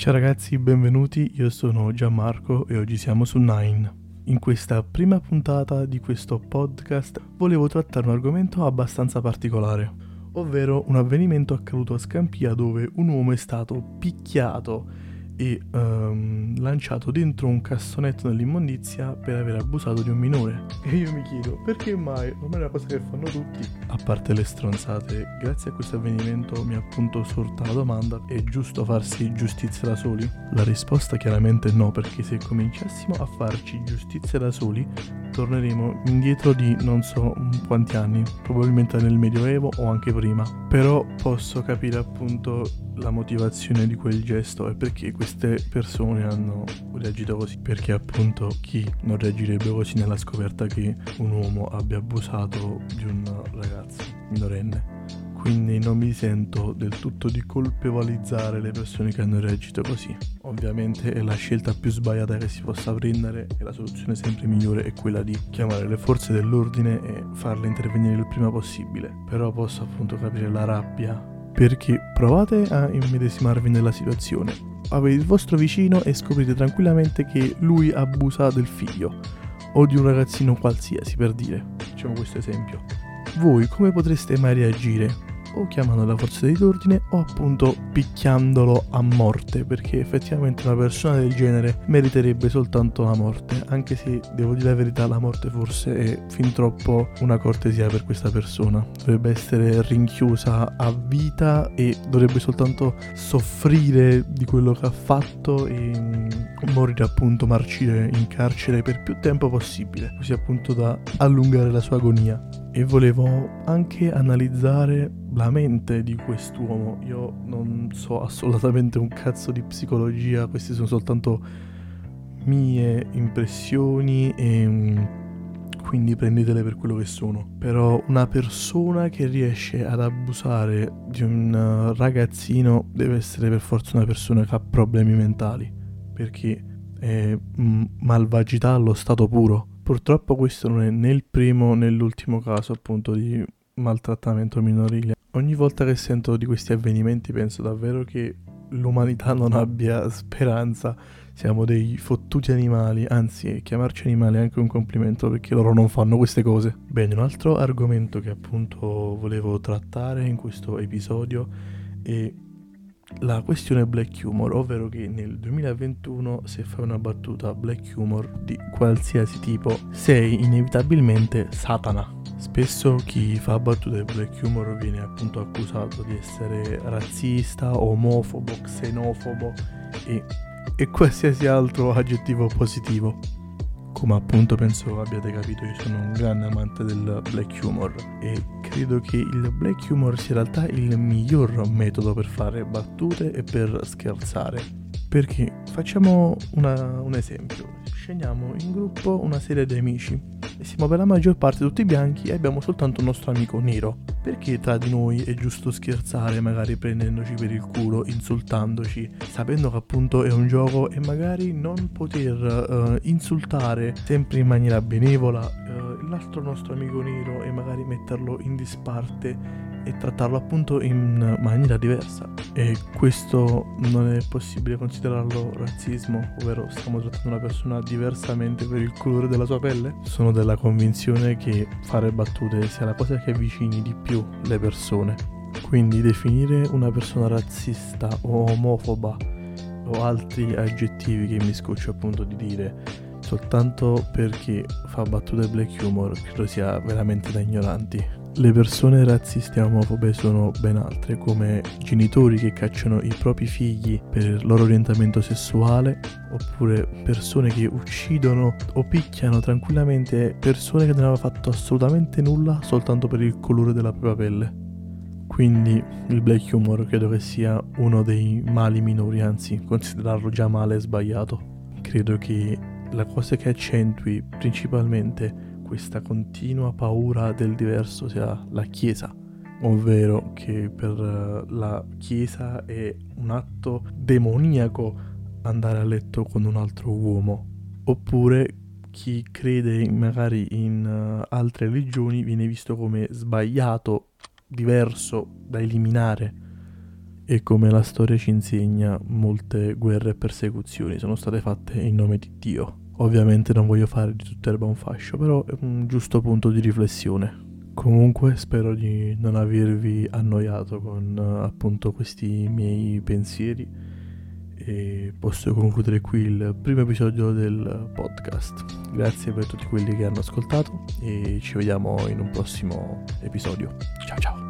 Ciao ragazzi, benvenuti, io sono Gianmarco e oggi siamo su Nine. In questa prima puntata di questo podcast volevo trattare un argomento abbastanza particolare, ovvero un avvenimento accaduto a Scampia dove un uomo è stato picchiato e um, lanciato dentro un cassonetto nell'immondizia per aver abusato di un minore. E io mi chiedo perché mai, ormai è una cosa che fanno tutti, a parte le stronzate, grazie a questo avvenimento mi ha appunto sorta la domanda, è giusto farsi giustizia da soli? La risposta chiaramente no, perché se cominciassimo a farci giustizia da soli, torneremo indietro di non so quanti anni, probabilmente nel Medioevo o anche prima. Però posso capire appunto la motivazione di quel gesto e perché queste persone hanno reagito così. Perché appunto chi non reagirebbe così nella scoperta che un uomo abbia abusato di un ragazzo minorenne. Quindi non mi sento del tutto di colpevolizzare le persone che hanno reagito così. Ovviamente è la scelta più sbagliata che si possa prendere e la soluzione sempre migliore è quella di chiamare le forze dell'ordine e farle intervenire il prima possibile. Però posso appunto capire la rabbia perché provate a immedesimarvi nella situazione. Avete il vostro vicino e scoprite tranquillamente che lui abusa del figlio o di un ragazzino qualsiasi, per dire. Facciamo questo esempio. Voi come potreste mai reagire? O chiamando la forza dell'ordine o appunto picchiandolo a morte perché effettivamente una persona del genere meriterebbe soltanto la morte anche se devo dire la verità la morte forse è fin troppo una cortesia per questa persona. Dovrebbe essere rinchiusa a vita e dovrebbe soltanto soffrire di quello che ha fatto e mm, morire appunto marcire in carcere per più tempo possibile così appunto da allungare la sua agonia e volevo anche analizzare la mente di quest'uomo. Io non so assolutamente un cazzo di psicologia, queste sono soltanto mie impressioni e mm, quindi prendetele per quello che sono. Però una persona che riesce ad abusare di un ragazzino deve essere per forza una persona che ha problemi mentali, perché è mm, malvagità allo stato puro. Purtroppo questo non è né il primo né l'ultimo caso appunto di maltrattamento minorile. Ogni volta che sento di questi avvenimenti penso davvero che l'umanità non abbia speranza, siamo dei fottuti animali, anzi chiamarci animali è anche un complimento perché loro non fanno queste cose. Bene, un altro argomento che appunto volevo trattare in questo episodio è la questione black humor, ovvero che nel 2021 se fai una battuta black humor di qualsiasi tipo sei inevitabilmente Satana. Spesso chi fa battute black humor viene appunto accusato di essere razzista, omofobo, xenofobo e, e qualsiasi altro aggettivo positivo. Come appunto penso abbiate capito, io sono un grande amante del black humor e credo che il black humor sia in realtà il miglior metodo per fare battute e per scherzare. Perché facciamo una, un esempio, scendiamo in gruppo una serie di amici e siamo per la maggior parte tutti bianchi e abbiamo soltanto un nostro amico nero. Perché tra di noi è giusto scherzare, magari prendendoci per il culo, insultandoci, sapendo che appunto è un gioco e magari non poter uh, insultare sempre in maniera benevola uh, l'altro nostro amico nero e magari metterlo in disparte e trattarlo appunto in maniera diversa. E questo non è possibile considerarlo razzismo, ovvero stiamo trattando una persona diversamente per il colore della sua pelle? Sono della convinzione che fare battute sia la cosa che avvicini di più le persone. Quindi definire una persona razzista o omofoba o altri aggettivi che mi scoccio appunto di dire soltanto perché fa battute black humor credo sia veramente da ignoranti. Le persone razziste e omofobe sono ben altre, come genitori che cacciano i propri figli per il loro orientamento sessuale, oppure persone che uccidono o picchiano tranquillamente persone che non avevano fatto assolutamente nulla soltanto per il colore della propria pelle. Quindi il black humor credo che sia uno dei mali minori, anzi considerarlo già male è sbagliato. Credo che la cosa che accentui principalmente questa continua paura del diverso sia la Chiesa, ovvero che per eh, la Chiesa è un atto demoniaco andare a letto con un altro uomo, oppure chi crede magari in uh, altre religioni viene visto come sbagliato, diverso, da eliminare e come la storia ci insegna molte guerre e persecuzioni sono state fatte in nome di Dio. Ovviamente non voglio fare di tutta erba un fascio, però è un giusto punto di riflessione. Comunque spero di non avervi annoiato con appunto questi miei pensieri e posso concludere qui il primo episodio del podcast. Grazie per tutti quelli che hanno ascoltato e ci vediamo in un prossimo episodio. Ciao ciao!